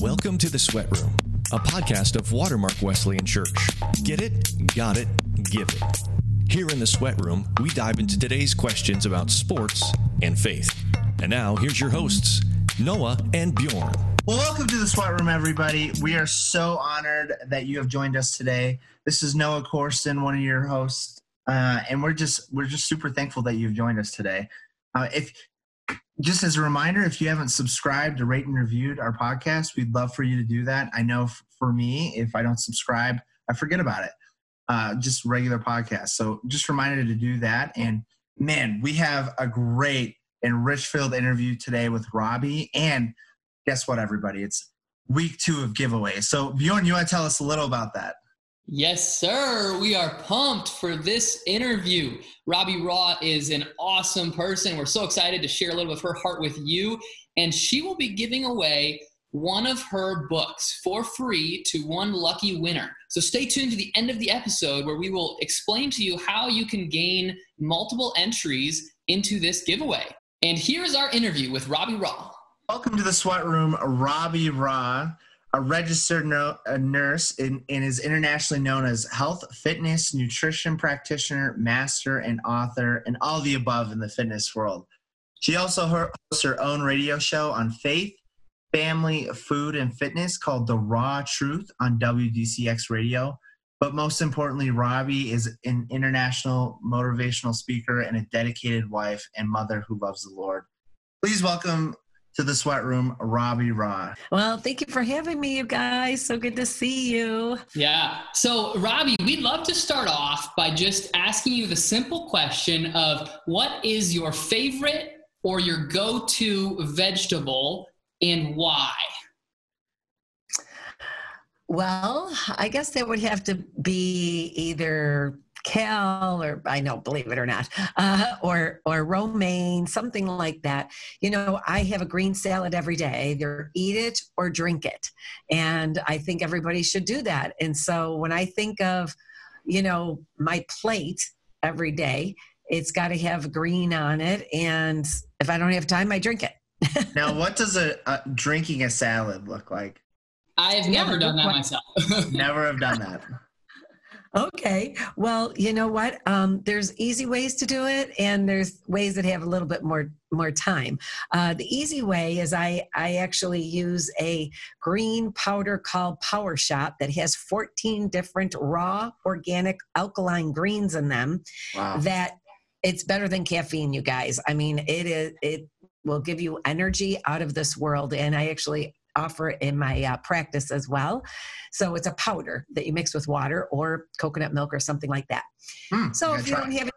Welcome to the Sweat Room, a podcast of Watermark Wesleyan Church. Get it, got it, give it. Here in the Sweat Room, we dive into today's questions about sports and faith. And now, here's your hosts, Noah and Bjorn. Well, welcome to the Sweat Room, everybody. We are so honored that you have joined us today. This is Noah Corsten, one of your hosts, uh, and we're just we're just super thankful that you've joined us today. Uh, if just as a reminder, if you haven't subscribed or rate and reviewed our podcast, we'd love for you to do that. I know for me, if I don't subscribe, I forget about it. Uh, just regular podcast. So just reminder to do that. And man, we have a great and rich filled interview today with Robbie. And guess what, everybody? It's week two of giveaways. So Bjorn, you want to tell us a little about that? Yes, sir. We are pumped for this interview. Robbie Raugh is an awesome person. We're so excited to share a little bit of her heart with you. And she will be giving away one of her books for free to one lucky winner. So stay tuned to the end of the episode where we will explain to you how you can gain multiple entries into this giveaway. And here's our interview with Robbie Raugh. Welcome to the Sweat Room, Robbie Raugh a registered no, a nurse and, and is internationally known as health, fitness, nutrition practitioner, master, and author, and all the above in the fitness world. She also hosts her own radio show on faith, family, food, and fitness called The Raw Truth on WDCX Radio. But most importantly, Robbie is an international motivational speaker and a dedicated wife and mother who loves the Lord. Please welcome to the sweat room, Robbie Raugh. Well, thank you for having me, you guys. So good to see you. Yeah. So, Robbie, we'd love to start off by just asking you the simple question of what is your favorite or your go to vegetable and why? Well, I guess that would have to be either kale or I know, believe it or not, uh, or or romaine, something like that. You know, I have a green salad every day. Either eat it or drink it, and I think everybody should do that. And so when I think of, you know, my plate every day, it's got to have green on it, and if I don't have time, I drink it. now, what does a, a, drinking a salad look like? I've never yeah, done that myself. never have done that. Okay. Well, you know what? Um, there's easy ways to do it, and there's ways that have a little bit more more time. Uh, the easy way is I I actually use a green powder called Power Shot that has 14 different raw organic alkaline greens in them. Wow. That it's better than caffeine, you guys. I mean, it is it will give you energy out of this world, and I actually offer in my uh, practice as well. So it's a powder that you mix with water or coconut milk or something like that. Mm, so if you don't have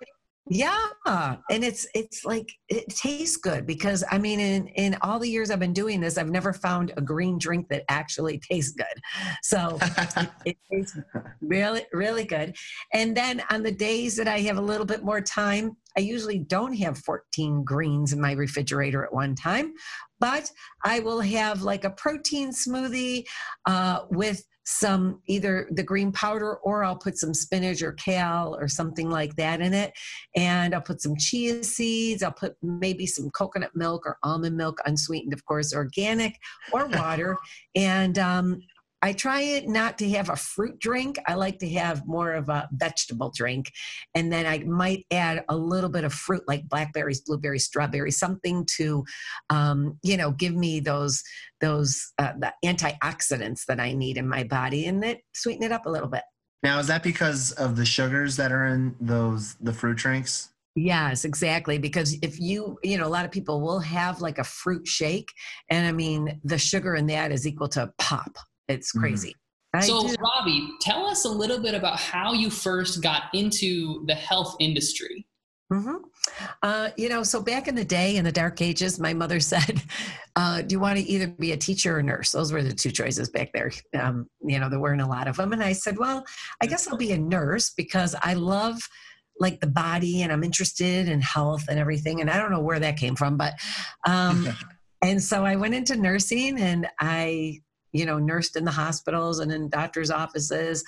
yeah, and it's it's like it tastes good because I mean in in all the years I've been doing this, I've never found a green drink that actually tastes good. So it, it tastes really really good. And then on the days that I have a little bit more time, I usually don't have 14 greens in my refrigerator at one time, but I will have like a protein smoothie uh, with some either the green powder or I'll put some spinach or kale or something like that in it. And I'll put some chia seeds. I'll put maybe some coconut milk or almond milk, unsweetened, of course, organic or water. and um, I try it not to have a fruit drink. I like to have more of a vegetable drink. And then I might add a little bit of fruit like blackberries, blueberries, strawberries, something to, um, you know, give me those, those uh, the antioxidants that I need in my body and that sweeten it up a little bit. Now, is that because of the sugars that are in those, the fruit drinks? Yes, exactly. Because if you, you know, a lot of people will have like a fruit shake, and I mean, the sugar in that is equal to pop. It's mm-hmm. crazy. Mm. So, Robbie, tell us a little bit about how you first got into the health industry. Mm-hmm. Uh, you know, so back in the day, in the dark ages, my mother said, uh, "Do you want to either be a teacher or a nurse?" Those were the two choices back there. Um, you know, there weren't a lot of them, and I said, "Well, I guess I'll be a nurse because I love." like the body and i'm interested in health and everything and i don't know where that came from but um and so i went into nursing and i you know, nursed in the hospitals and in doctors' offices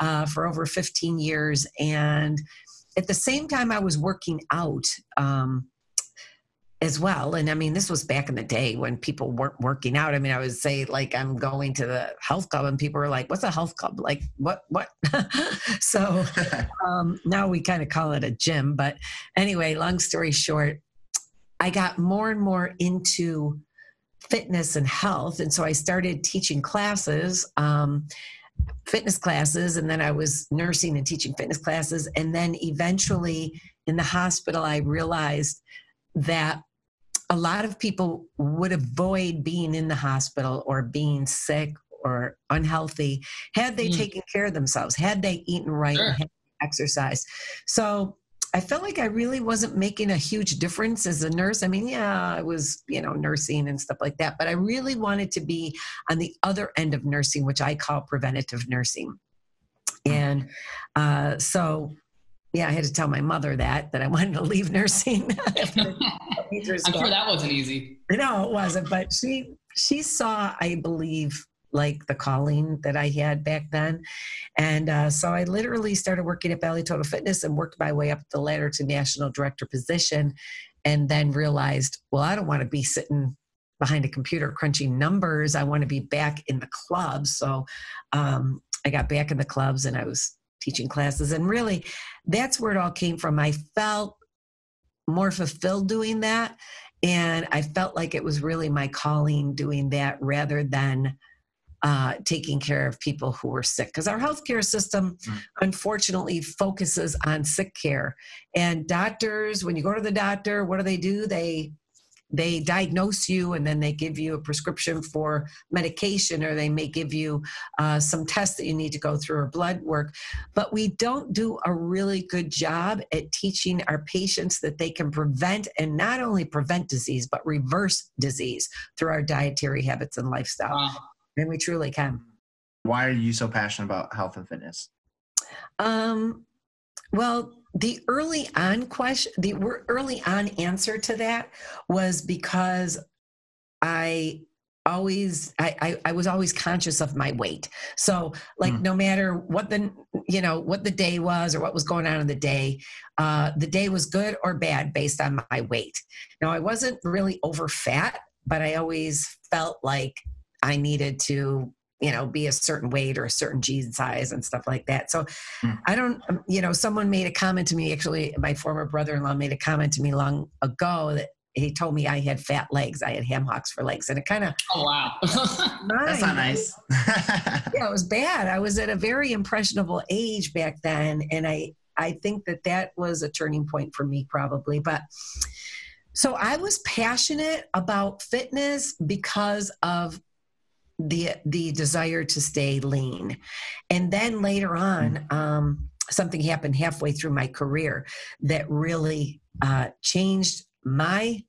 uh, for over 15 years. And at the same time, I was working out. Um, as well. And I mean, this was back in the day when people weren't working out. I mean, I would say like I'm going to the health club, and people were like, "What's a health club? Like what? What?" so um, now we kind of call it a gym. But anyway, long story short, I got more and more into fitness and health, and so I started teaching classes. Um, fitness classes and then I was nursing and teaching fitness classes and then eventually in the hospital I realized that a lot of people would avoid being in the hospital or being sick or unhealthy had they mm. taken care of themselves, had they eaten right, sure. and exercise. So I felt like I really wasn't making a huge difference as a nurse. I mean, yeah, I was, you know, nursing and stuff like that, but I really wanted to be on the other end of nursing, which I call preventative nursing. Hmm. And uh, so yeah, I had to tell my mother that that I wanted to leave nursing. I'm sure that wasn't easy. No, it wasn't. But she she saw, I believe, like the calling that I had back then, and uh, so I literally started working at Bally Total Fitness and worked my way up the ladder to national director position, and then realized, well, I don't want to be sitting behind a computer crunching numbers. I want to be back in the clubs. So um, I got back in the clubs, and I was teaching classes. And really, that's where it all came from. I felt more fulfilled doing that. And I felt like it was really my calling doing that rather than uh, taking care of people who were sick. Because our healthcare system, mm. unfortunately, focuses on sick care. And doctors, when you go to the doctor, what do they do? They they diagnose you and then they give you a prescription for medication or they may give you uh, some tests that you need to go through or blood work but we don't do a really good job at teaching our patients that they can prevent and not only prevent disease but reverse disease through our dietary habits and lifestyle wow. And we truly can. Why are you so passionate about health and fitness? Um well the early on question, the early on answer to that was because I always I, I, I was always conscious of my weight. So like mm. no matter what the you know what the day was or what was going on in the day uh, the day was good or bad based on my weight. Now i wasn't really over fat but i always felt like i needed to you know be a certain weight or a certain jean size and stuff like that. So mm. i don't um, you know someone made a comment to me actually my former brother-in-law made a comment to me long ago that he told me i had fat legs. I had ham hocks for legs. And it kind of oh wow. That's not nice. Yeah it was bad. I was at a very impressionable age back then and i i think that that was a turning point for me probably. But so I was passionate about fitness because of the the desire to stay lean. And then later on mm. um, something happened halfway through my career that really uh, changed my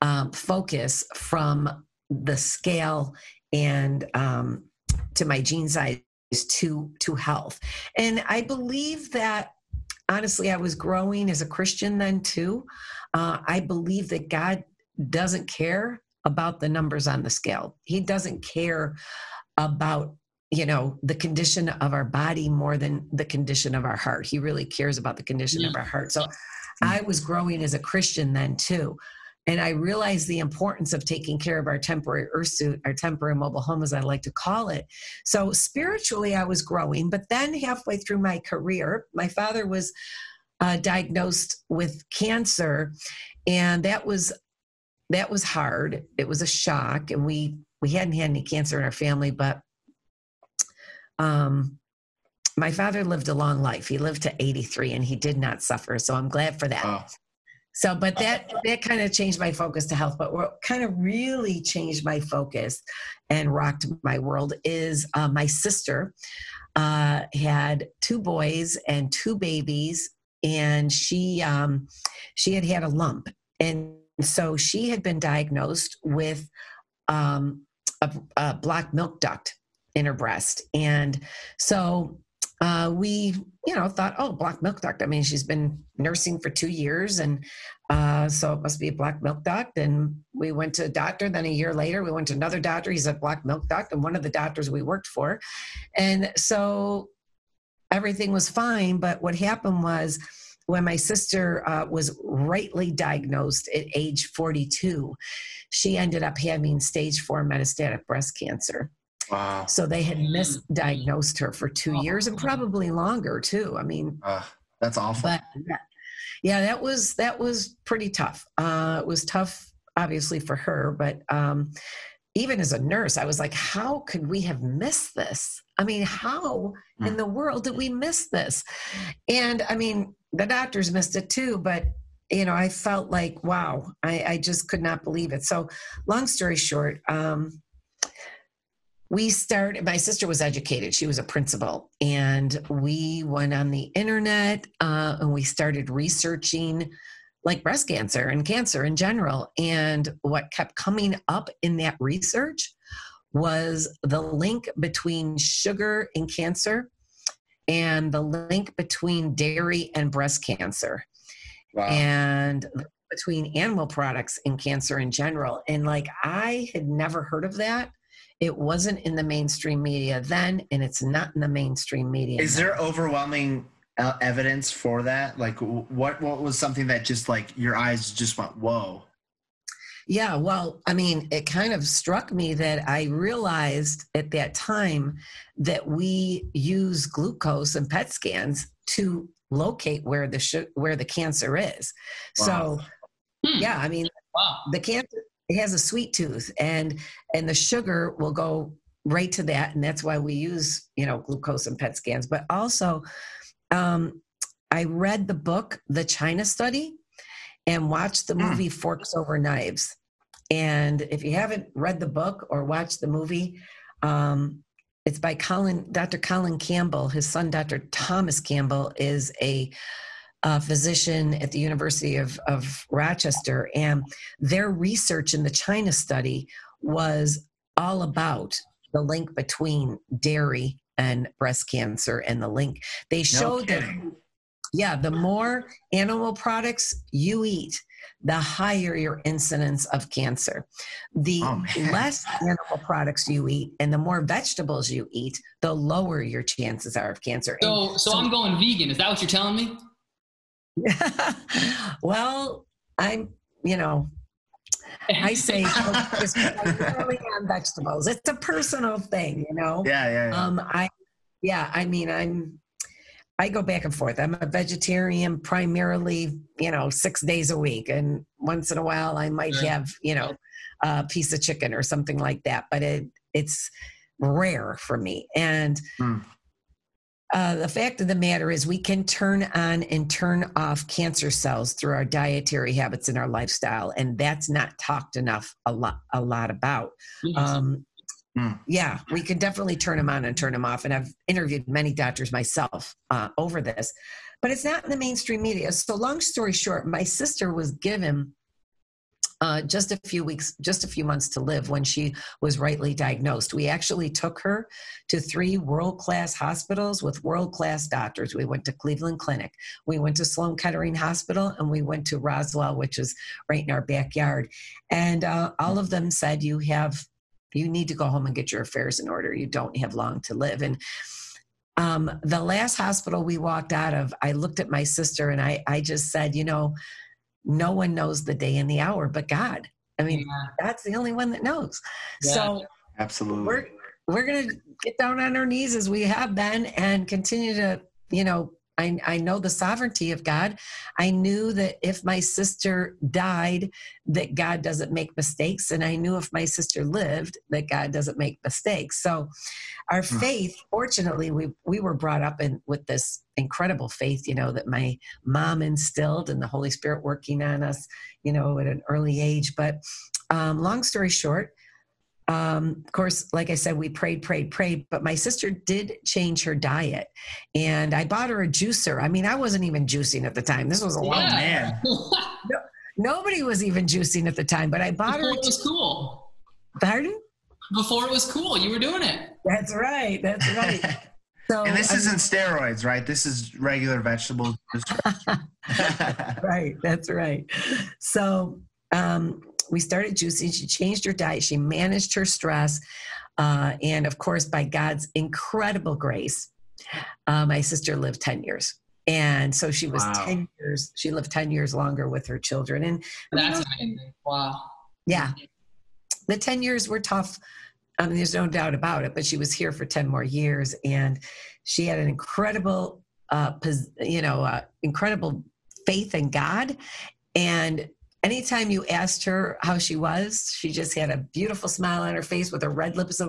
um, focus from the scale and um, to my jean size to to health. And i believe that honestly i was growing as a christian then too. Uh, i believe that god doesn't care about the numbers on the scale. He doesn't care about you know the condition of our body more than the condition of our heart. He really cares about the condition yeah. of our heart. So I was growing as a Christian then too. And I realized the importance of taking care of our temporary earth suit, our temporary mobile home, as I like to call it. So spiritually, I was growing. But then halfway through my career, my father was uh, diagnosed with cancer. And that was that was hard. It was a shock, and we we hadn't had any cancer in our family, but um, my father lived a long life. He lived to 83, and he did not suffer. So I'm glad for that. Oh. So, but that that kind of changed my focus to health. But what kind of really changed my focus and rocked my world is uh, my sister uh, had two boys and two babies, and she um, she had had a lump, and so she had been diagnosed with um, a, a, blocked milk duct in her breast. And so uh, we, you know, thought, oh, blocked milk duct. I mean, she's been nursing for two years, and uh, so it must be a blocked milk duct. And we went to a doctor. Then a year later, we went to another doctor. He said blocked milk duct, and one of the doctors we worked for. And so everything was fine. But what happened was when my sister uh, was rightly diagnosed at age 42, she ended up having stage four metastatic breast cancer. Wow. So they had misdiagnosed her for two years and probably longer too. I mean, Uh, that's awful. but yeah, that was that was pretty tough. Uh, it was tough, obviously for her, but um, even as a nurse, I was like, how could we have missed this? I mean, how in Mm. the world did we miss this? And I mean, the doctors missed it too, but you know, I felt like, wow, I, I just could not believe it. So, long story short, um, we started my sister was educated. She was a principal. And we went on the internet uh, and we started researching like breast cancer and cancer in general. And what kept coming up in that research was the link between sugar and cancer and the link between dairy and breast cancer wow. and between animal products and cancer in general. And like I had never heard of that. It wasn't in the mainstream media then, and it's not in the mainstream media. Is now. there overwhelming uh, evidence for that? Like, what what was something that just like your eyes just went whoa? Yeah, well, I mean, it kind of struck me that I realized at that time that we use glucose and PET scans to locate where the sh- where the cancer is. Wow. So, Hmm. yeah, I mean, Wow. the cancer it has a sweet tooth and and the sugar will go right to that and that's why we use you know glucose and pet scans but also um, i read the book the china study and watch the Hmm. movie forks over knives and if you haven't read the book or watched the movie um, it's by colin dr colin campbell his son dr thomas campbell is a a physician at the University of, of Rochester, and their research in the China study was all about the link between dairy and breast cancer and the link. They showed that, kidding. Yeah, the more animal products you eat, the higher your incidence of cancer. The Oh, less animal products you eat and the more vegetables you eat, the lower your chances are of cancer. And So, so I'm going vegan. Is that what you're telling me? well, I'm, you know, I say focus primarily on vegetables. It's a personal thing, you know. Yeah, yeah. yeah. Um, I, yeah, I mean, I'm, I go back and forth. I'm a vegetarian primarily, you know, six days a week, and once in a while I might Sure. have, you know, a piece of chicken or something like that. But it, it's rare for me. And Hmm. uh, the fact of the matter is, we can turn on and turn off cancer cells through our dietary habits and our lifestyle, and that's not talked enough a lot, a lot about. Um, Hmm. Yeah, we can definitely turn them on and turn them off. And I've interviewed many doctors myself uh, over this, but it's not in the mainstream media. So, long story short, my sister was given uh, just a few weeks, just a few months to live when she was rightly diagnosed. We actually took her to three world class hospitals with world class doctors. We went to Cleveland Clinic, we went to Sloan Kettering Hospital, and we went to Roswell, which is right in our backyard. And uh, all of them said, You have you need to go home and get your affairs in order. You don't have long to live. And um, the last hospital we walked out of, I looked at my sister and I, I just said, you know, no one knows the day and the hour but God. I mean, that's the only one that knows. Yeah. So Absolutely. we're we're gonna get down on our knees as we have been and continue to, you know, I, I know the sovereignty of God. I knew that if my sister died, that God doesn't make mistakes. And I knew if my sister lived, that God doesn't make mistakes. So our Hmm. faith, fortunately, we, we were brought up in with this incredible faith, you know, that my mom instilled and the Holy Spirit working on us, you know, at an early age. But um, long story short, um, of course, like I said, we prayed, prayed, prayed, but my sister did change her diet. And I bought her a juicer. I mean, I wasn't even juicing at the time. This was a long Yeah. man. Nobody was even juicing at the time, but I bought Before her. it was cool. Pardon? Before it was cool, you were doing it. That's right. That's right. So and this I- isn't steroids, right? This is regular vegetables. right. That's right. So um, we started juicing. She changed her diet. She managed her stress. Uh, and of course, by God's incredible grace, uh, my sister lived 10 years. and so she was Wow. 10 years she lived 10 years longer with her children and That's those- amazing. Wow. yeah the 10 years were tough i mean there's no doubt about it but she was here for 10 more years and she had an incredible uh pos- you know uh, incredible faith in god and anytime you asked her how she was she just had a beautiful smile on her face with her red lips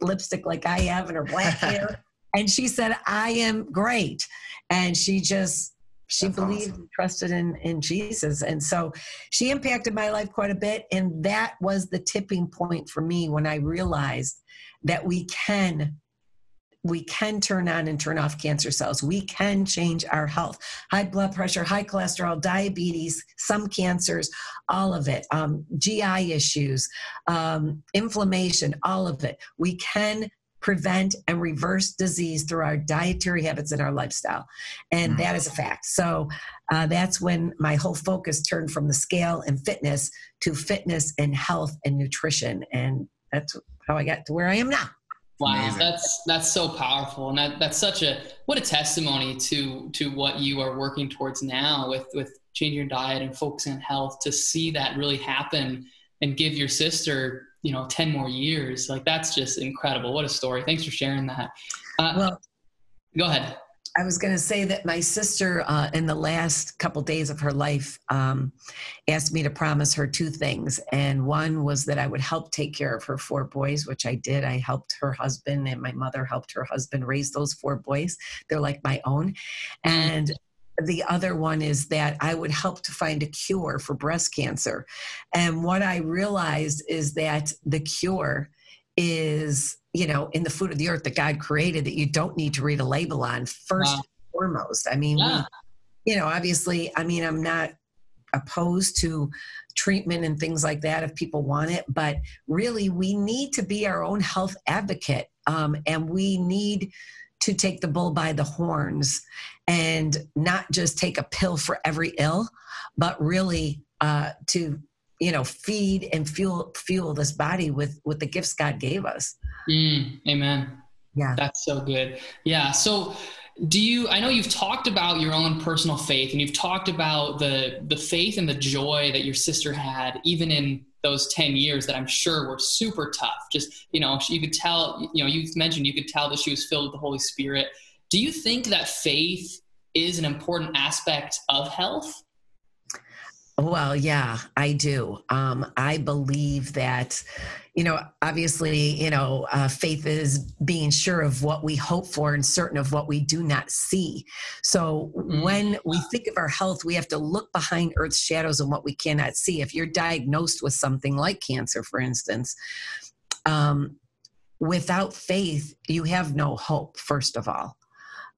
lipstick like i have and her black hair. And she said i am great. And she just she That's believed awesome. and trusted in in jesus. And so she impacted my life quite a bit. And that was the tipping point for me when i realized that we can we can turn on and turn off cancer cells. We can change our health. High blood pressure high cholesterol diabetes some cancers all of it um, gi issues um, inflammation all of it. We can prevent and reverse disease through our dietary habits and our lifestyle. And Mhm. that is a fact. So uh, that's when my whole focus turned from the scale and fitness to fitness and health and nutrition. And that's how i got to where i am now Wow, Amazing. that's that's so powerful, and that, that's such a what a testimony to to what you are working towards now with with changing your diet and focusing on health. To see that really happen and give your sister, you know, ten more years, like that's just incredible. What a story! Thanks for sharing that. Uh, well go ahead. I was going to say that my sister, uh, in the last couple days of her life, um, asked me to promise her two things. And one was that I would help take care of her four boys, which I did. I helped her husband, and my mother helped her husband raise those four boys. They're like my own. And the other one is that I would help to find a cure for breast cancer. And what I realized is that the cure is, you know, in the food of the earth that God created that you don't need to read a label on first Wow. and foremost. I mean, Yeah. we, you know, obviously, I mean, I'm not opposed to treatment and things like that if people want it, but really, we need to be our own health advocate, um, and we need to take the bull by the horns and not just take a pill for every ill, but really uh, to you know feed and fuel fuel this body with with the gifts God gave us. Mm, amen. Yeah. That's so good. Yeah. So do you I know you've talked about your own personal faith and you've talked about the the faith and the joy that your sister had even in those 10 years that I'm sure were super tough. Just, you know, you could tell, you know, you mentioned you could tell that she was filled with the Holy Spirit. Do you think that faith is an important aspect of health? Well, yeah, I do. Um, I believe that, you know, obviously, you know, uh, faith is being sure of what we hope for and certain of what we do not see. So Mm. when we think of our health, we have to look behind Earth's shadows and what we cannot see. If you're diagnosed with something like cancer, for instance, um, without faith, you have no hope, first of all.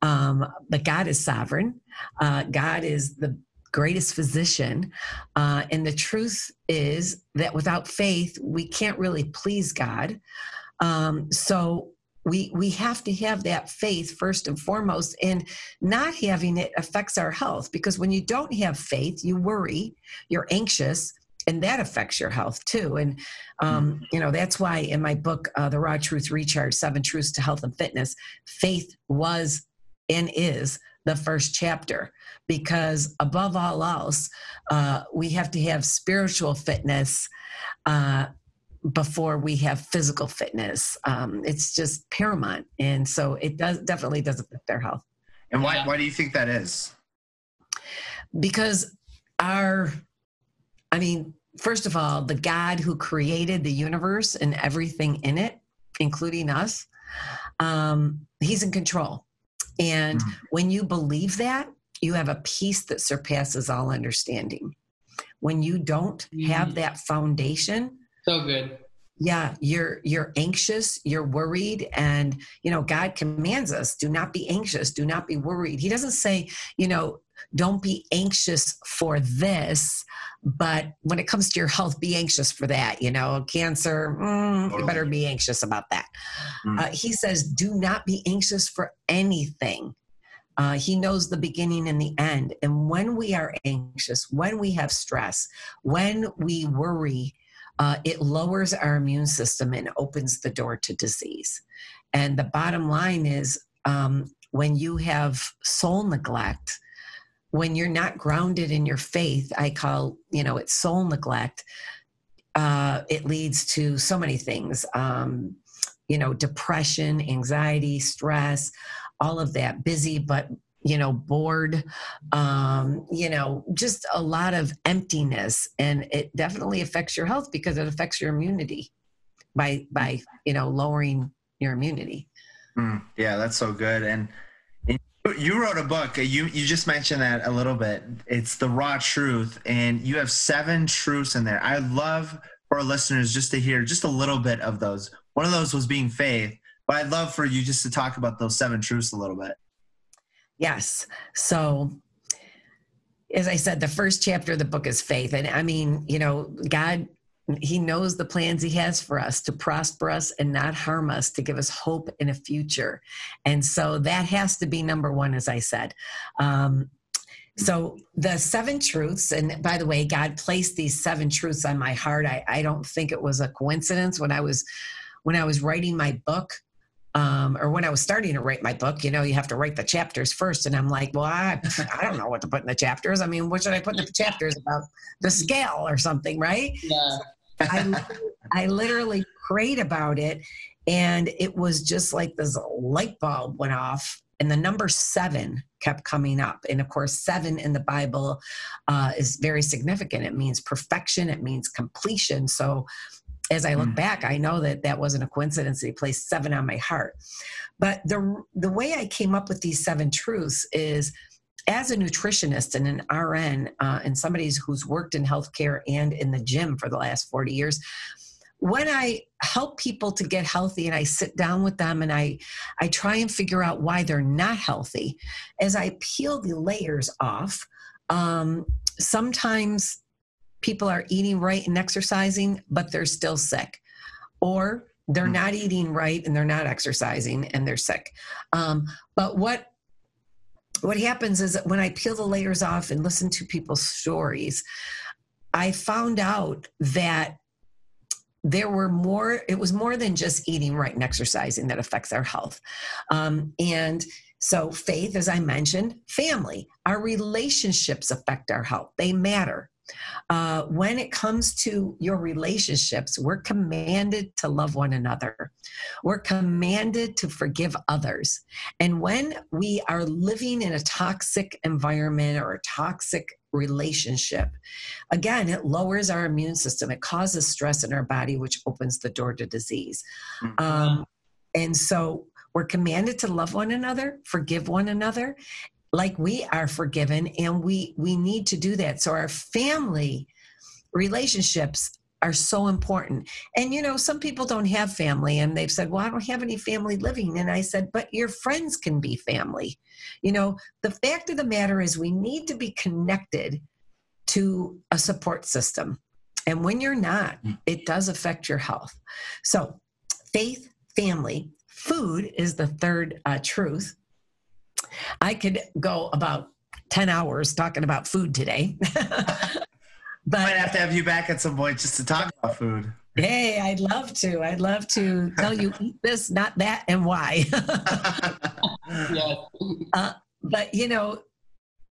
Um, but God is sovereign. Uh, God is the greatest physician. Uh, and the truth is that without faith, we can't really please God. Um, so we we have to have that faith first and foremost, and not having it affects our health because when you don't have faith, you worry, you're anxious, and that affects your health too. And um, you know that's why in my book, uh, The Raw Truth Recharge: Seven Truths to Health and Fitness, faith was and is the first chapter because above all else, uh, we have to have spiritual fitness uh, before we have physical fitness. Um, it's just paramount, and so it does definitely does affect their health And why, Yeah. why do you think that is? because our, I mean, first of all, the God who created the universe and everything in it, including us, um, He's in control. And Mhm. when you believe that, you have a peace that surpasses all understanding. When you don't have Mm. that foundation, So good. yeah you're you're anxious you're worried and you know god commands us do not be anxious do not be worried he doesn't say you know don't be anxious for this but when it comes to your health be anxious for that you know cancer mm, you better be anxious about that Mm. uh, he says do not be anxious for anything uh, he knows the beginning and the end and when we are anxious when we have stress when we worry uh, it lowers our immune system and opens the door to disease. And the bottom line is um, when you have soul neglect, when you're not grounded in your faith, I call, you know, it's soul neglect. Uh, it leads to so many things, um, you know, depression, anxiety, stress, all of that. Busy, but you know, bored, um, you know, just a lot of emptiness, and it definitely affects your health because it affects your immunity by by you know lowering your immunity. Mm, yeah, that's so good. And you wrote a book. Uh, you you just mentioned that a little bit. It's the raw truth, and you have seven truths in there. I love for our listeners just to hear just a little bit of those. One of those was being faith, but I'd love for you just to talk about those seven truths a little bit. Yes. So as I said, the first chapter of the book is faith. And I mean, you know, God he knows the plans he has for us to prosper us and not harm us, to give us hope in a future. And so that has to be number one, as I said. Um, so the seven truths, and by the way, God placed these seven truths on my heart. I, I don't think it was a coincidence when I was when I was writing my book um, or when I was starting to write my book, you know, you have to write the chapters first. And I'm like, well, I, I don't know what to put in the chapters. I mean, what should I put in the chapters about the scale or something, right? Yeah. I, I literally prayed about it. And it was just like this light bulb went off. And the number seven kept coming up. And of course, seven in the Bible uh, is very significant. It means perfection, it means completion. So as I look mm. back, I know that that wasn't a coincidence. He placed seven on my heart. But the the way I came up with these seven truths is as a nutritionist and an RN uh, and somebody who's worked in healthcare and in the gym for the last 40 years, when I help people to get healthy and I sit down with them and I, I try and figure out why they're not healthy, as I peel the layers off, um, sometimes people are eating right and exercising, but they're still sick. Or they're hmm. not eating right and they're not exercising and they're sick. Um, but what what happens is that when I peel the layers off and listen to people's stories, I found out that there were more, it was more than just eating right and exercising that affects our health. Um, and so, faith, as I mentioned, family, our relationships affect our health, they matter. Uh, when it comes to your relationships, we're commanded to love one another. We're commanded to forgive others. And when we are living in a toxic environment or a toxic relationship, again, it lowers our immune system. It causes stress in our body, which opens the door to disease. Mm-hmm. Um, and so we're commanded to love one another, forgive one another, like we are forgiven and we we need to do that. So our family relationships are so important. And you know some people don't have family and they've said well i don't have any family living. And i said but your friends can be family. You know the fact of the matter is we need to be connected to a support system. And when you're not hmm. it does affect your health. So faith family food is the third uh, truth I could go about 10 hours talking about food today. but might have to have you back at some point just to talk about food. Hey, I'd love to. I'd love to tell you eat this, not that, and why. yeah. Uh, but you know,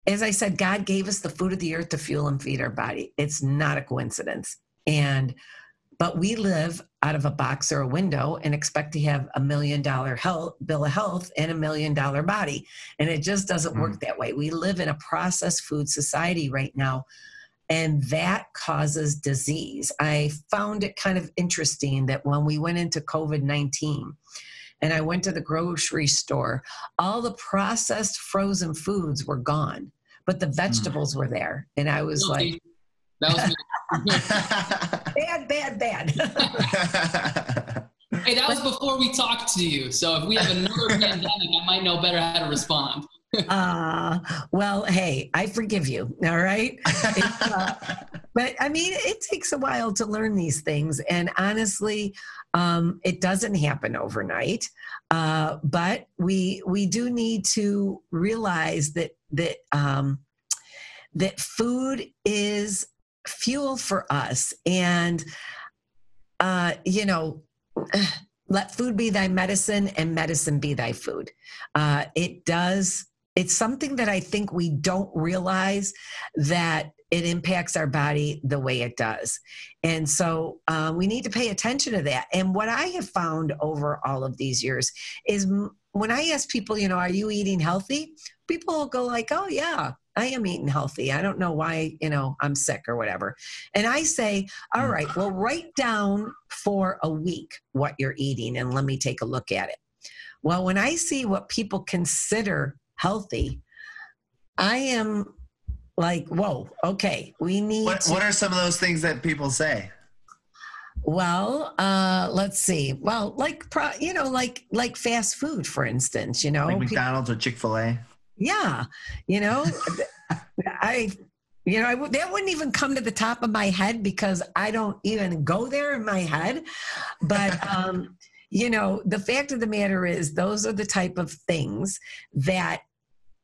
as I said, God gave us the food of the earth to fuel and feed our body. It's not a coincidence. And but we live out of a box or a window and expect to have a million dollar health bill of health and a million dollar body and it just doesn't mm. work that way we live in a processed food society right now and that causes disease i found it kind of interesting that when we went into covid-19 and i went to the grocery store all the processed frozen foods were gone but the mm. vegetables mm. were there and i was like that was me. bad, bad, bad. hey, that was before we talked to you. So if we have another pandemic, I might know better how to respond. uh, well, hey, I forgive you. All right. Uh, but I mean, it takes a while to learn these things. And honestly, um, it doesn't happen overnight. Uh, but we we do need to realize that that um, that food is fuel for us. And, uh, you know, let food be thy medicine and medicine be thy food. Uh, it does. It's something that I think we don't realize that it impacts our body the way it does. And so uh, we need to pay attention to that. And what I have found over all of these years is when I ask people, you know, are you eating healthy? People will go like, oh yeah, I am eating healthy. I don't know why, you know, I'm sick or whatever. And I say, all mm. well, write down for a week what you're eating and let me take a look at it. Well, when I see what people consider healthy, I am like, whoa, okay, we need. What, to- what are some of those things that people say? Well, uh, let's see. Well, like pro, you know, like like fast food, for instance. You know, like McDonald's or Chick Fil A. Yeah, you know, I, you know, I that wouldn't even come to the top of my head because I don't even go there in my head. But, um, you know, the fact of the matter is, those are the type of things that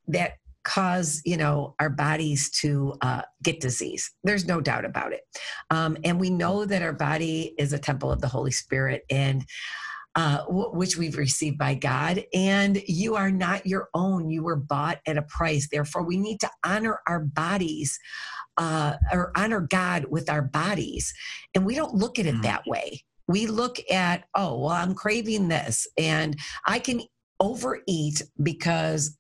that cause you know our bodies to uh, get disease there's no doubt about it um, and we know that our body is a temple of the holy spirit and uh, w- which we've received by God. And you are not your own. You were bought at a price. Therefore, we need to honor our bodies uh, or honor God with our bodies. And we don't look at it mm. that way. We look at, oh, well, I'm craving this and I can overeat because,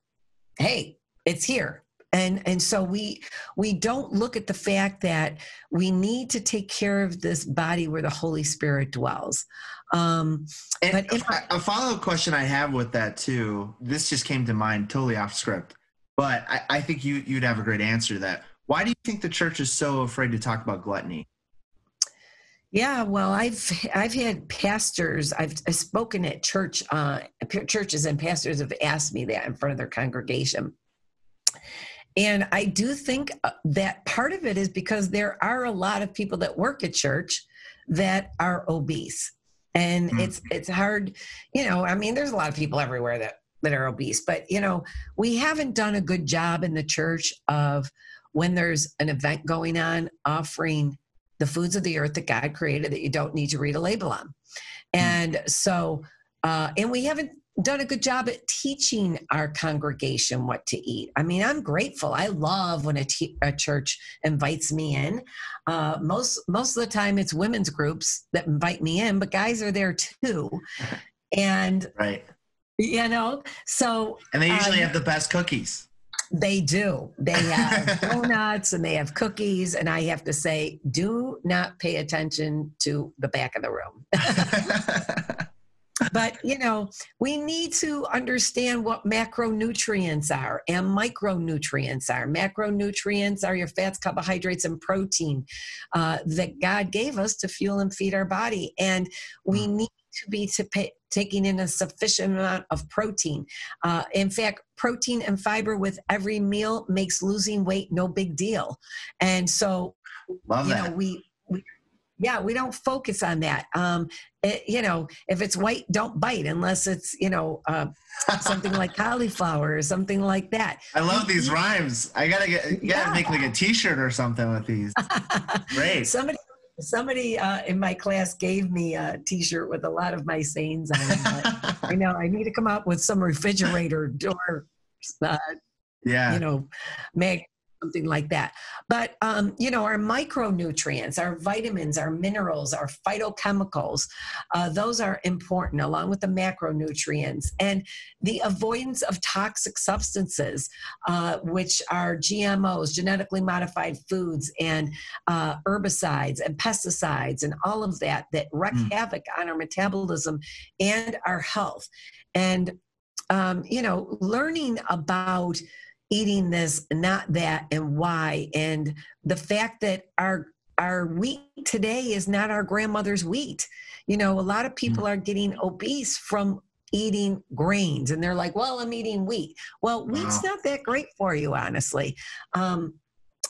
hey, it's here and and so we we don't look at the fact that we need to take care of this body where the holy spirit dwells um, but a follow-up question I have with that too, this just came to mind totally off script, but I, I think you you'd have a great answer to that. Why do you think the church is so afraid to talk about gluttony? Yeah, well, I've I've had pastors. I've, I've spoken at church uh, churches, and pastors have asked me that in front of their congregation. And I do think uh, that part of it is because there are a lot of people that work at church that are obese and mm. it's it's hard you know i mean there's a lot of people everywhere that that are obese but you know we haven't done a good job in the church of when there's an event going on offering the foods of the earth that god created that you don't need to read a label on mm. and so uh, and we haven't done a good job at teaching our congregation what to eat. I mean, I'm grateful. I love when a, a church invites me in. Uh, most most of the time, it's women's groups that invite me in, but guys are there too. And right, you know, so and they usually um, have the best cookies. They do. They have donuts and they have cookies, and I have to say, do not pay attention to the back of the room. but you know we need to understand what macronutrients are and micronutrients are macronutrients are your fats carbohydrates and protein uh, that god gave us to fuel and feed our body and we mm. need to be to pay, taking in a sufficient amount of protein uh, in fact protein and fiber with every meal makes losing weight no big deal and so Love you that. know we, we yeah we don't focus on that. Um, it, you know if it's white don't bite unless it's you know uh, something like cauliflower or something like that. I love these rhymes. I gotta get gotta yeah. make like a t-shirt or something with these. Great. Somebody somebody uh, in my class gave me a t-shirt with a lot of my sayings on it i know i need to come up with some refrigerator door uh, yeah. you know mag something like that. But, um, you know, our micronutrients, our vitamins, our minerals, our phytochemicals, uh, those are important along with the macronutrients. And the avoidance of toxic substances, uh, which are GMOs, genetically modified foods, and uh, herbicides and pesticides, and all of that that wreak mm. havoc on our metabolism and our health. And, um, you know, learning about eating this, not that, and why. And the fact that our our wheat today is not our grandmother's wheat. You know, a lot of people mm. are getting obese from eating grains and they're like, well, I'm eating wheat. Well, wheat's wow. not that great for you, honestly. Um,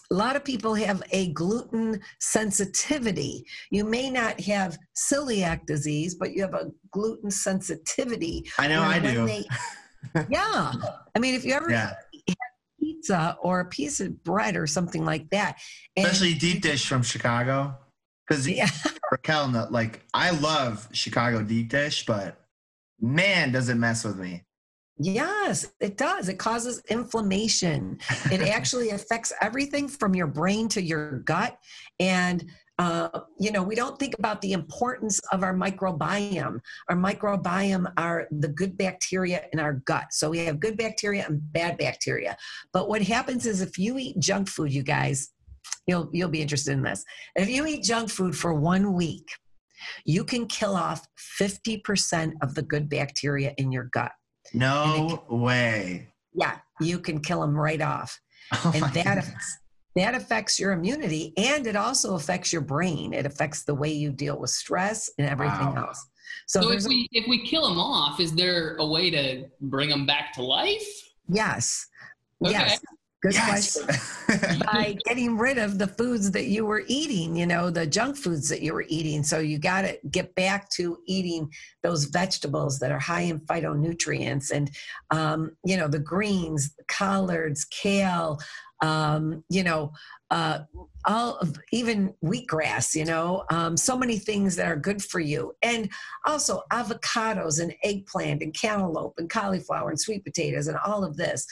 a lot of people have a gluten sensitivity. You may not have celiac disease, but you have a gluten sensitivity. I know I do. They, yeah. I mean, if you ever yeah pizza or a piece of bread or something like that. And Especially deep dish from Chicago. Because Yeah. Raquel, like I love Chicago deep dish, but man, does it mess with me. Yes, it does. It causes inflammation. It actually affects everything from your brain to your gut. And, uh, you know, we don't think about the importance of our microbiome. Our microbiome are the good bacteria in our gut. So we have good bacteria and bad bacteria. But what happens is if you eat junk food, you guys, you'll, you'll be interested in this. If you eat junk food for one week, you can kill off 50% of the good bacteria in your gut. No way. Yeah, you can kill them right off. Oh And that goodness. That affects your immunity and it also affects your brain. It affects the way you deal with stress and everything Wow. else. So, So if we if we kill them off, is there a way to bring them back to life? yes. Okay. Yes. Good yes. question. By getting rid of the foods that you were eating, you know, the junk foods that you were eating. So you got to get back to eating those vegetables that are high in phytonutrients and, um, you know, the greens, collards, kale, um, you know, uh, all of even wheatgrass, you know, um, so many things that are good for you. And also avocados and eggplant and cantaloupe and cauliflower and sweet potatoes and all of this.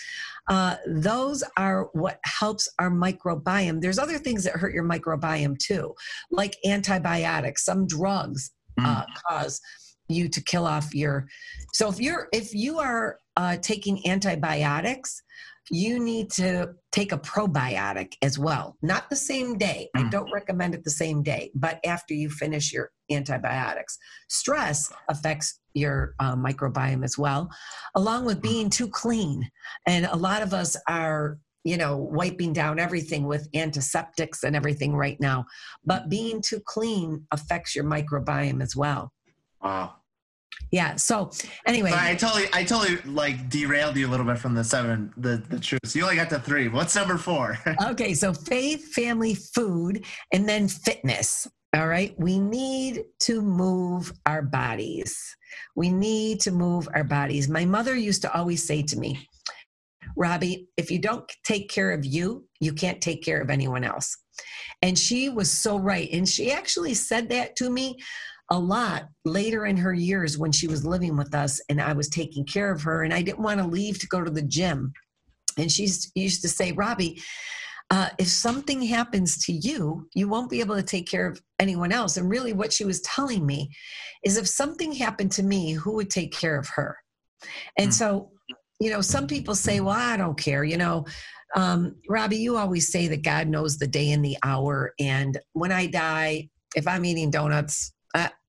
Uh, those are what helps our microbiome. There's other things that hurt your microbiome too, like antibiotics. Some drugs uh, cause you to kill off your. So if you're if you are uh, taking antibiotics, you need to take a probiotic as well. Not the same day. I Mm. don't recommend it the same day, but after you finish your antibiotics. Stress affects your uh, microbiome as well, along with being too clean. And a lot of us are, you know, wiping down everything with antiseptics and everything right now. But being too clean affects your microbiome as well. Wow. Yeah. So anyway, Sorry, I totally, I totally like derailed you a little bit from the seven, the the truths. You only got to three. What's number four? okay. So faith, family, food, and then fitness. All right. We need to move our bodies. We need to move our bodies. My mother used to always say to me, Robbie, if you don't take care of you, you can't take care of anyone else. And she was so right. And she actually said that to me a lot later in her years when she was living with us and I was taking care of her and I didn't want to leave to go to the gym. And she used to say, Robbie, uh, if something happens to you, you won't be able to take care of anyone else. And really, what she was telling me is if something happened to me, who would take care of her? And Hmm. so, you know, some people say, well, I don't care. You know, um, Robbie, you always say that God knows the day and the hour. And when I die, if I'm eating donuts,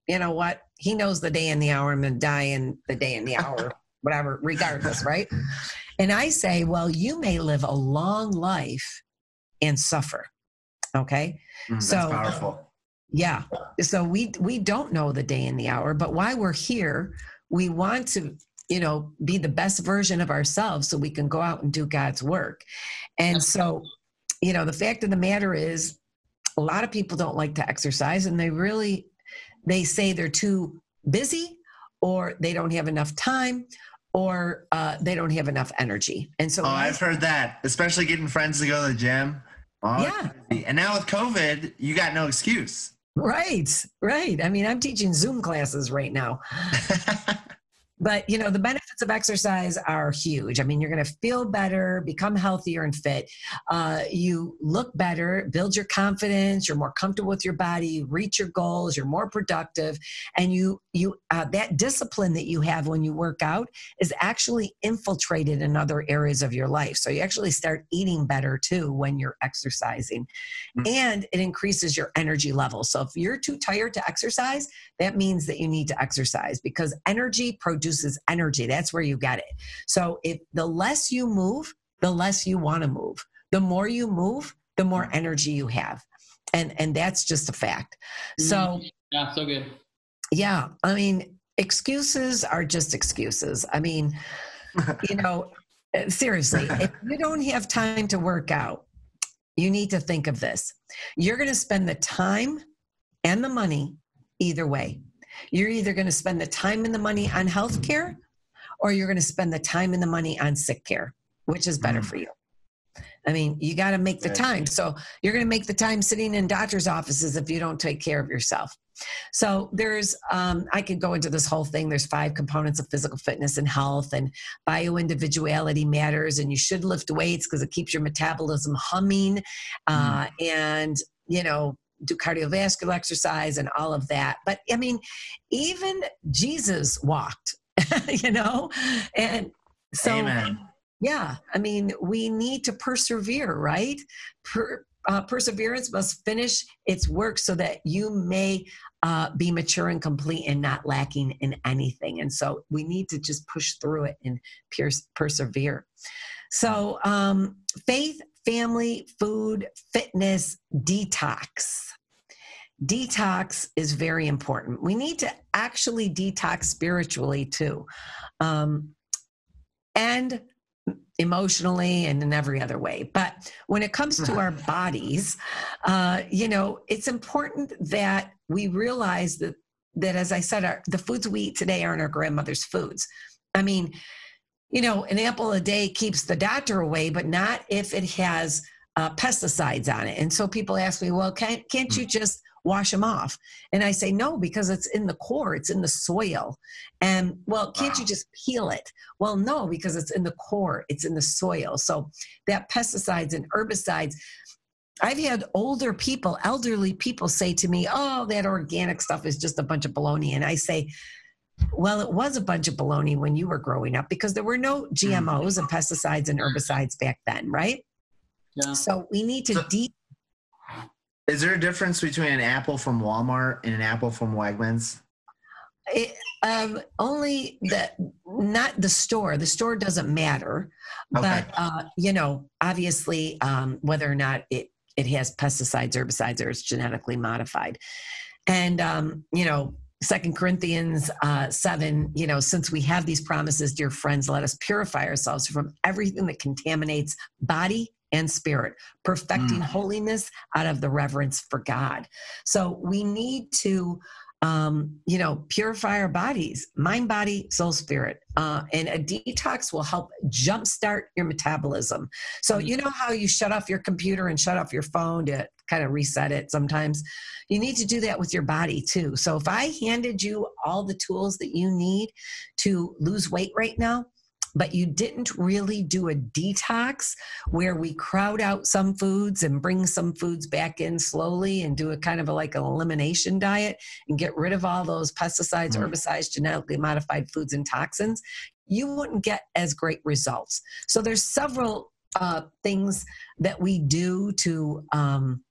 you know what? He knows the day and the hour. I'm going to die in the day and the hour, whatever, regardless, right? And I say, well, you may live a long life and suffer. Okay. Mm, That's So- powerful. Yeah. So we we don't know the day and the hour, but why we're here, we want to, you know, be the best version of ourselves so we can go out and do God's work. And so, you know, the fact of the matter is a lot of people don't like to exercise and they really they say they're too busy or they don't have enough time or uh, they don't have enough energy. And so Oh, I- I've heard that. Especially getting friends to go to the gym. Oh, Yeah. And now with COVID, you got no excuse. Right, right. I mean, I'm teaching Zoom classes right now. But you know, the benefits of exercise are huge. I mean, you're going to feel better, become healthier and fit. Uh, you look better, build your confidence. You're more comfortable with your body. You reach your goals. You're more productive, and you you uh, that discipline that you have when you work out is actually infiltrated in other areas of your life. So you actually start eating better too when you're exercising, Mm. and it increases your energy level. So if you're too tired to exercise, that means that you need to exercise because energy produces energy. That's where you get it. So if the less you move, the less you want to move. The more you move, the more energy you have. And and that's just a fact. So Yeah, so good. yeah, I mean, excuses are just excuses. I mean, you know, uh, seriously, if you don't have time to work out, you need to think of this. You're going to spend the time and the money either way. You're either going to spend the time and the money on health care or you're going to spend the time and the money on sick care. Which is better Mm. for you? I mean, you got to make the Right. time. So you're going to make the time sitting in doctor's offices if you don't take care of yourself. So there's, um, I could go into this whole thing. There's five components of physical fitness and health, and bio individuality matters, and you should lift weights because it keeps your metabolism humming, uh, and you know do cardiovascular exercise and all of that. But I mean, even Jesus walked, you know, and so Amen. yeah, I mean, we need to persevere, right? Per, uh, perseverance must finish its work so that you may uh, be mature and complete and not lacking in anything. And so we need to just push through it and pers- persevere. So, um, faith, family, food, fitness, detox. Detox is very important. We need to actually detox spiritually too. Um, and emotionally and in every other way. But when it comes to our bodies, uh, you know, it's important that we realize that that as I said, our, the foods we eat today aren't our grandmother's foods. I mean, you know, an apple a day keeps the doctor away, but not if it has uh, pesticides on it. And so people ask me, well, can't can't you just wash them off? And I say no, because it's in the core, it's in the soil. And well, can't you just peel it? Well, no, because it's in the core, it's in the soil. So that pesticides and herbicides. I've had older people, elderly people say to me, Oh, that organic stuff is just a bunch of baloney. And I say, Well, it was a bunch of baloney when you were growing up because there were no GMOs and pesticides and herbicides back then, right? Yeah. So we need to So- de- Is there a difference between an apple from Walmart and an apple from Wegmans? it, um, only the not the store. The store doesn't matter, Okay. but uh, you know, obviously, um, whether or not it it has pesticides, herbicides, or it's genetically modified, and um, you know. Second Corinthians uh, seven, you know, since we have these promises, dear friends, let us purify ourselves from everything that contaminates body and spirit, perfecting Mm. holiness out of the reverence for God. So we need to um, you know, purify our bodies, mind, body, soul, spirit. Uh, and a detox will help jumpstart your metabolism. So, you know how you shut off your computer and shut off your phone to kind of reset it sometimes? You need to do that with your body too. So, if I handed you all the tools that you need to lose weight right now, but you didn't really do a detox where we crowd out some foods and bring some foods back in slowly and do a kind of a, like an elimination diet and get rid of all those pesticides, Mm. herbicides, genetically modified foods and toxins, you wouldn't get as great results. So there's several uh, things that we do to um,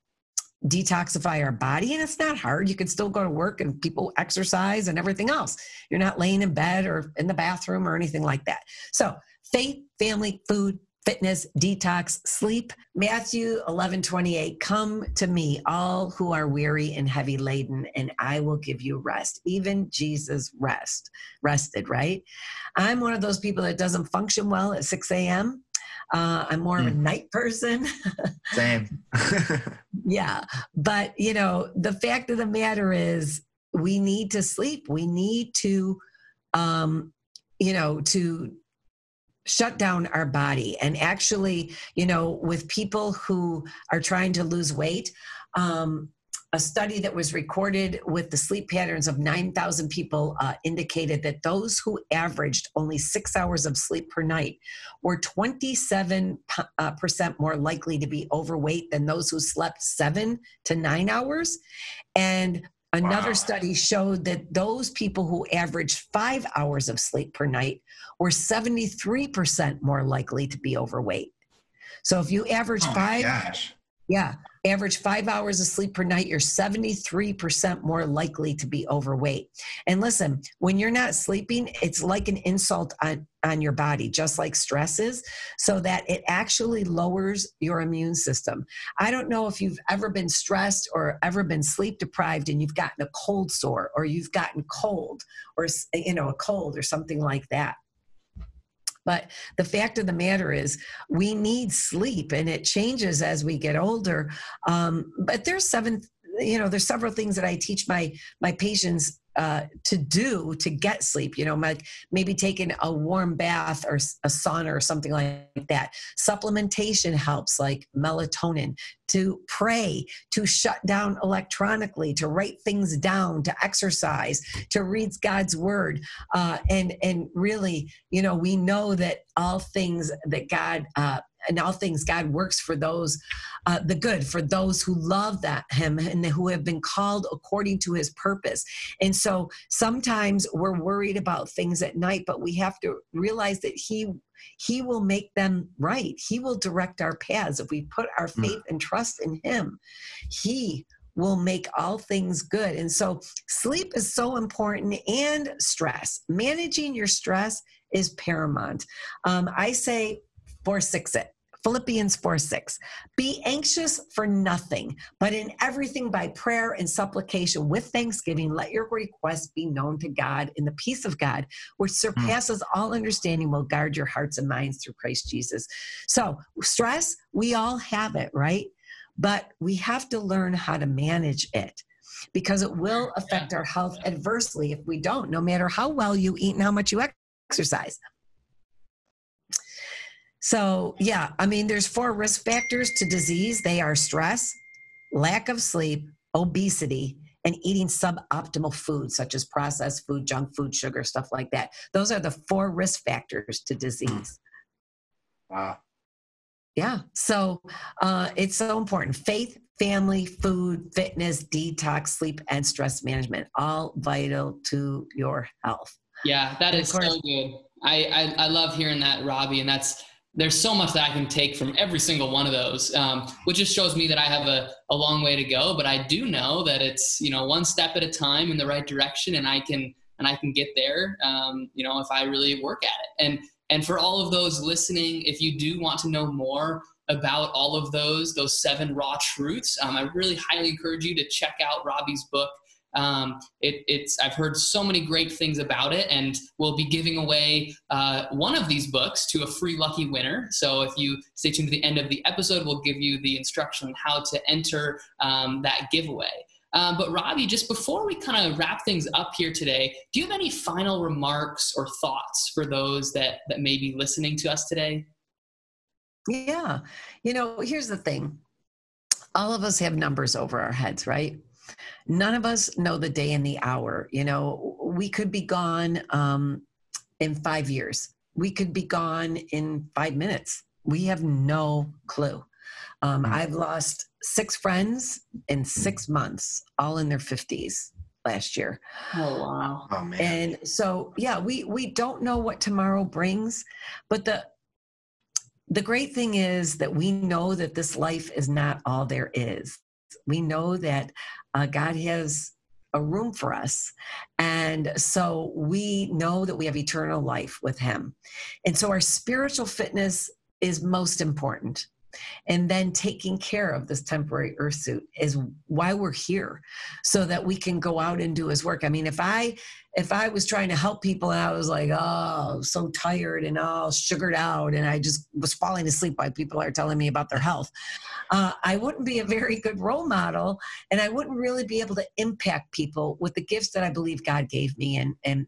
detoxify our body, and it's not hard. You can still go to work and people exercise and everything else. You're not laying in bed or in the bathroom or anything like that. So faith, family, food, fitness, detox, sleep. Matthew 11, 28, come to me, all who are weary and heavy laden, and I will give you rest. Even Jesus rest, rested, right? I'm one of those people that doesn't function well at 6 a.m. Uh, I'm more of a night person. Same. yeah. But, you know, the fact of the matter is we need to sleep. We need to, um, you know, to shut down our body. And actually, you know, with people who are trying to lose weight, um, a study that was recorded with the sleep patterns of 9,000 people uh, indicated that those who averaged only six hours of sleep per night were 27% uh, percent more likely to be overweight than those who slept seven to nine hours. And another Wow. study showed that those people who averaged five hours of sleep per night were 73% more likely to be overweight. So if you average oh five gosh. Yeah. Average five hours of sleep per night, you're 73% more likely to be overweight. And listen, when you're not sleeping, it's like an insult on, on your body, just like stress is, so that it actually lowers your immune system. I don't know if you've ever been stressed or ever been sleep deprived and you've gotten a cold sore or you've gotten cold or, you know, a cold or something like that. But the fact of the matter is, we need sleep, and it changes as we get older. Um, but there's seven, you know, there's several things that I teach my my patients uh, to do to get sleep. You know, like maybe taking a warm bath or a sauna or something like that. Supplementation helps, like melatonin. To pray, to shut down electronically, to write things down, to exercise, to read God's word, uh, and and really, you know, we know that all things that God uh, and all things God works for those, uh, the good, for those who love that Him and who have been called according to His purpose. And so sometimes we're worried about things at night, but we have to realize that He He will make them right. He will direct our paths if we put our hmm. faith and trust in Him. He will make all things good. And so sleep is so important and stress. Managing your stress is paramount. Um, I say forsix it. Philippians 4 6. Be anxious for nothing, but in everything by prayer and supplication with thanksgiving, let your requests be known to God, in the peace of God, which hmm. surpasses mm. all understanding, will guard your hearts and minds through Christ Jesus. So, stress, we all have it, right? But we have to learn how to manage it because it will affect our health adversely if we don't, no matter how well you eat and how much you exercise. So, yeah, I mean, there's four risk factors to disease. They are stress, lack of sleep, obesity, and eating suboptimal food, such as processed food, junk food, sugar, stuff like that. Those are the four risk factors to disease. Wow. Yeah. So uh, it's so important. Faith, family, food, fitness, detox, sleep, and stress management, all vital to your health. Yeah, that is course, so good. I, I, I love hearing that, Robbie, and that's there's so much that I can take from every single one of those, um, which just shows me that I have a, a long way to go. But I do know that it's you know one step at a time in the right direction, and I can and I can get there. Um, you know, if I really work at it. And and for all of those listening, if you do want to know more about all of those those seven raw truths, um, I really highly encourage you to check out Robbie's book. Um, it, it's I've heard so many great things about it, and we'll be giving away uh, one of these books to a free lucky winner. So if you stay tuned to the end of the episode, we'll give you the instruction on how to enter um, that giveaway. Um, but Robbie, just before we kind of wrap things up here today, do you have any final remarks or thoughts for those that that may be listening to us today? Yeah, you know, here's the thing. All of us have numbers over our heads, right? None of us know the day and the hour. You know, we could be gone um, in five years, we could be gone in five minutes. We have no clue. Um, mm-hmm. I've lost six friends in six months, all in their 50s last year. Oh wow. Oh man. And so yeah, we we don't know what tomorrow brings, but the the great thing is that we know that this life is not all there is. We know that uh, God has a room for us. And so we know that we have eternal life with Him. And so our spiritual fitness is most important and then taking care of this temporary earth suit is why we're here so that we can go out and do his work. I mean if i if i was trying to help people and i was like oh so tired and all sugared out and i just was falling asleep while people are telling me about their health uh, i wouldn't be a very good role model and i wouldn't really be able to impact people with the gifts that i believe god gave me and and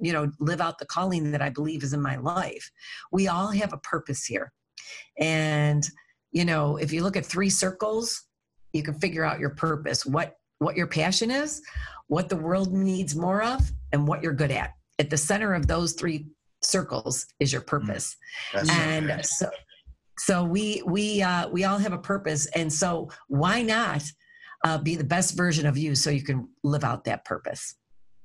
you know live out the calling that i believe is in my life. We all have a purpose here. And you know, if you look at three circles, you can figure out your purpose, what what your passion is, what the world needs more of, and what you're good at. At the center of those three circles is your purpose. Mm, and so so we we uh, we all have a purpose, and so why not uh, be the best version of you so you can live out that purpose?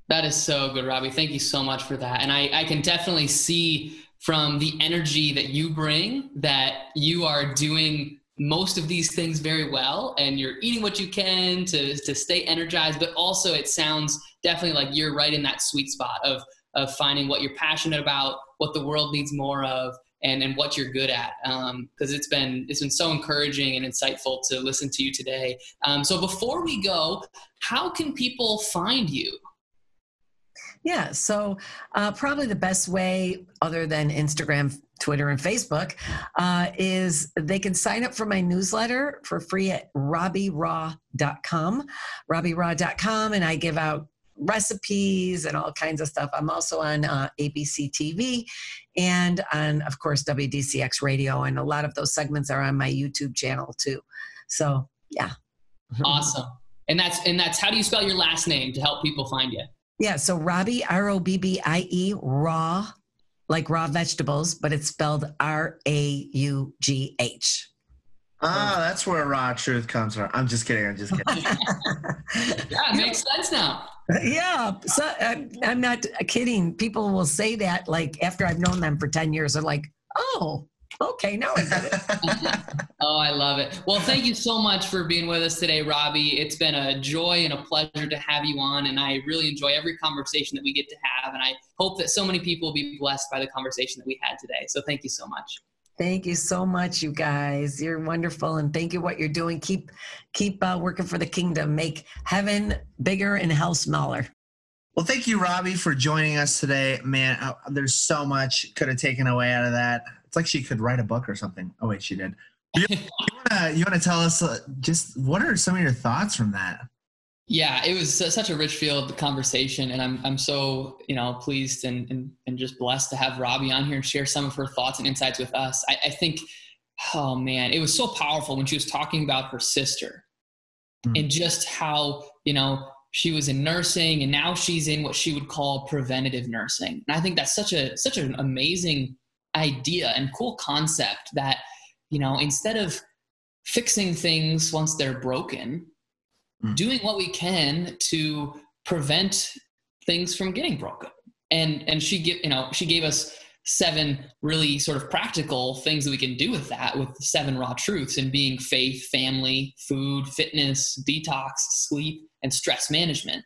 That is so good, Robbie. Thank you so much for that. And I, I can definitely see from the energy that you bring that you are doing most of these things very well and you're eating what you can to, to stay energized but also it sounds definitely like you're right in that sweet spot of of finding what you're passionate about what the world needs more of and, and what you're good at because um, it's been it's been so encouraging and insightful to listen to you today. Um, so before we go how can people find you yeah. So, uh, probably the best way, other than Instagram, Twitter, and Facebook, uh, is they can sign up for my newsletter for free at robbieraugh.com. Robbieraugh.com. And I give out recipes and all kinds of stuff. I'm also on uh, ABC TV and on, of course, WDCX Radio. And a lot of those segments are on my YouTube channel too. So, yeah. Awesome. And that's and that's how do you spell your last name to help people find you? Yeah, so Robbie R O B B I E raw like raw vegetables, but it's spelled R A U G H. Ah, that's where raw truth comes from. I'm just kidding. I'm just kidding. yeah, it makes sense now. Yeah, so I'm, I'm not kidding. People will say that like after I've known them for 10 years, they're like, oh, okay, now I get it. oh, I love it. Well, thank you so much for being with us today, Robbie. It's been a joy and a pleasure to have you on, and I really enjoy every conversation that we get to have. And I hope that so many people will be blessed by the conversation that we had today. So thank you so much. Thank you so much, you guys. You're wonderful, and thank you for what you're doing. Keep keep uh, working for the kingdom. Make heaven bigger and hell smaller. Well, thank you, Robbie, for joining us today. Man, uh, there's so much could have taken away out of that. It's like she could write a book or something. Oh wait, she did. You, you you wanna tell us uh, just what are some of your thoughts from that? Yeah, it was such a rich field conversation, and I'm I'm so you know pleased and and, and just blessed to have Robbie on here and share some of her thoughts and insights with us. I, I think, oh man, it was so powerful when she was talking about her sister mm. and just how you know she was in nursing and now she's in what she would call preventative nursing, and I think that's such a such an amazing idea and cool concept that you know instead of fixing things once they're broken mm. doing what we can to prevent things from getting broken and and she give you know she gave us seven really sort of practical things that we can do with that with the seven raw truths and being faith family food fitness detox sleep and stress management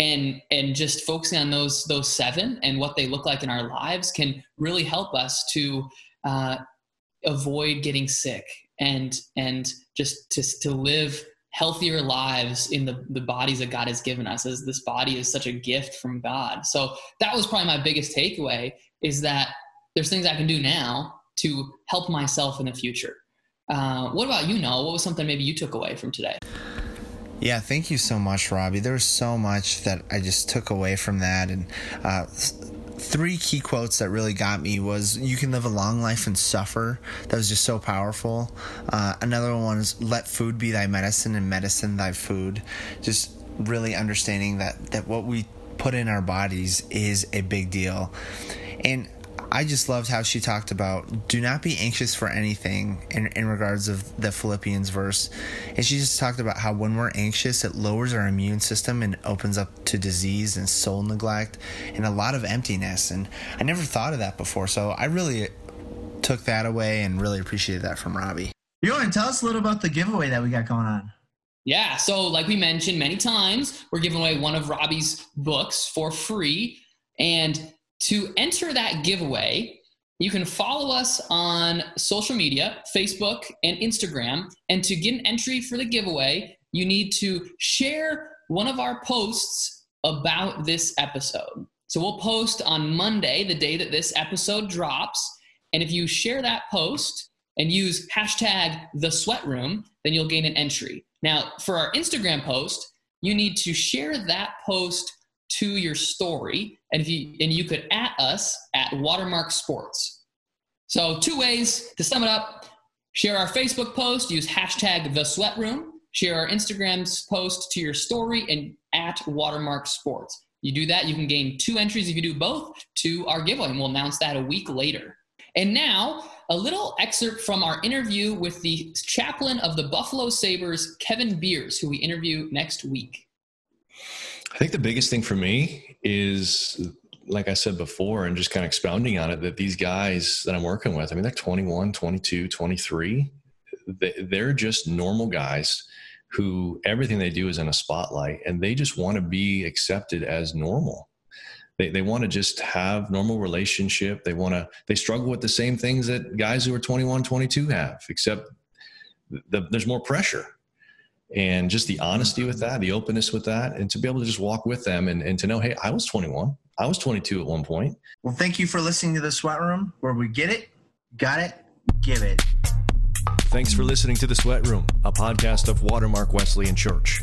and and just focusing on those those seven and what they look like in our lives can really help us to uh, avoid getting sick and and just to, to live healthier lives in the, the bodies that God has given us as this body is such a gift from God. So that was probably my biggest takeaway is that there's things I can do now to help myself in the future. Uh, what about you, Noah? What was something maybe you took away from today? Yeah, thank you so much, Robbie. There was so much that I just took away from that, and uh, three key quotes that really got me was "You can live a long life and suffer." That was just so powerful. Uh, another one is "Let food be thy medicine, and medicine thy food." Just really understanding that that what we put in our bodies is a big deal, and I just loved how she talked about do not be anxious for anything in, in regards of the Philippians verse. And she just talked about how when we're anxious, it lowers our immune system and opens up to disease and soul neglect and a lot of emptiness. And I never thought of that before. So I really took that away and really appreciated that from Robbie. You want to tell us a little about the giveaway that we got going on? Yeah, so like we mentioned many times, we're giving away one of Robbie's books for free. And to enter that giveaway, you can follow us on social media, Facebook and Instagram. And to get an entry for the giveaway, you need to share one of our posts about this episode. So we'll post on Monday, the day that this episode drops. And if you share that post and use hashtag the sweat room, then you'll gain an entry. Now, for our Instagram post, you need to share that post to your story and if you and you could at us at watermark sports. So two ways to sum it up. Share our facebook post use hashtag the sweat room. Share our instagram's post to your story and at watermark sports. You do that you can gain two entries if you do both to our giveaway. And we'll announce that a week later. And now a little excerpt from our interview with the chaplain of the buffalo sabres kevin beers who we interview next week I think the biggest thing for me is, like I said before, and just kind of expounding on it, that these guys that I'm working with, I mean, they're 21, 22, 23. They're just normal guys who everything they do is in a spotlight and they just want to be accepted as normal. They, they want to just have normal relationship. They want to, they struggle with the same things that guys who are 21, 22 have, except the, there's more pressure and just the honesty with that, the openness with that, and to be able to just walk with them and, and to know, hey, I was 21. I was 22 at one point. Well, thank you for listening to the Sweat Room, where we get it, got it, give it. Thanks for listening to The Sweat Room, a podcast of Watermark Wesleyan Church.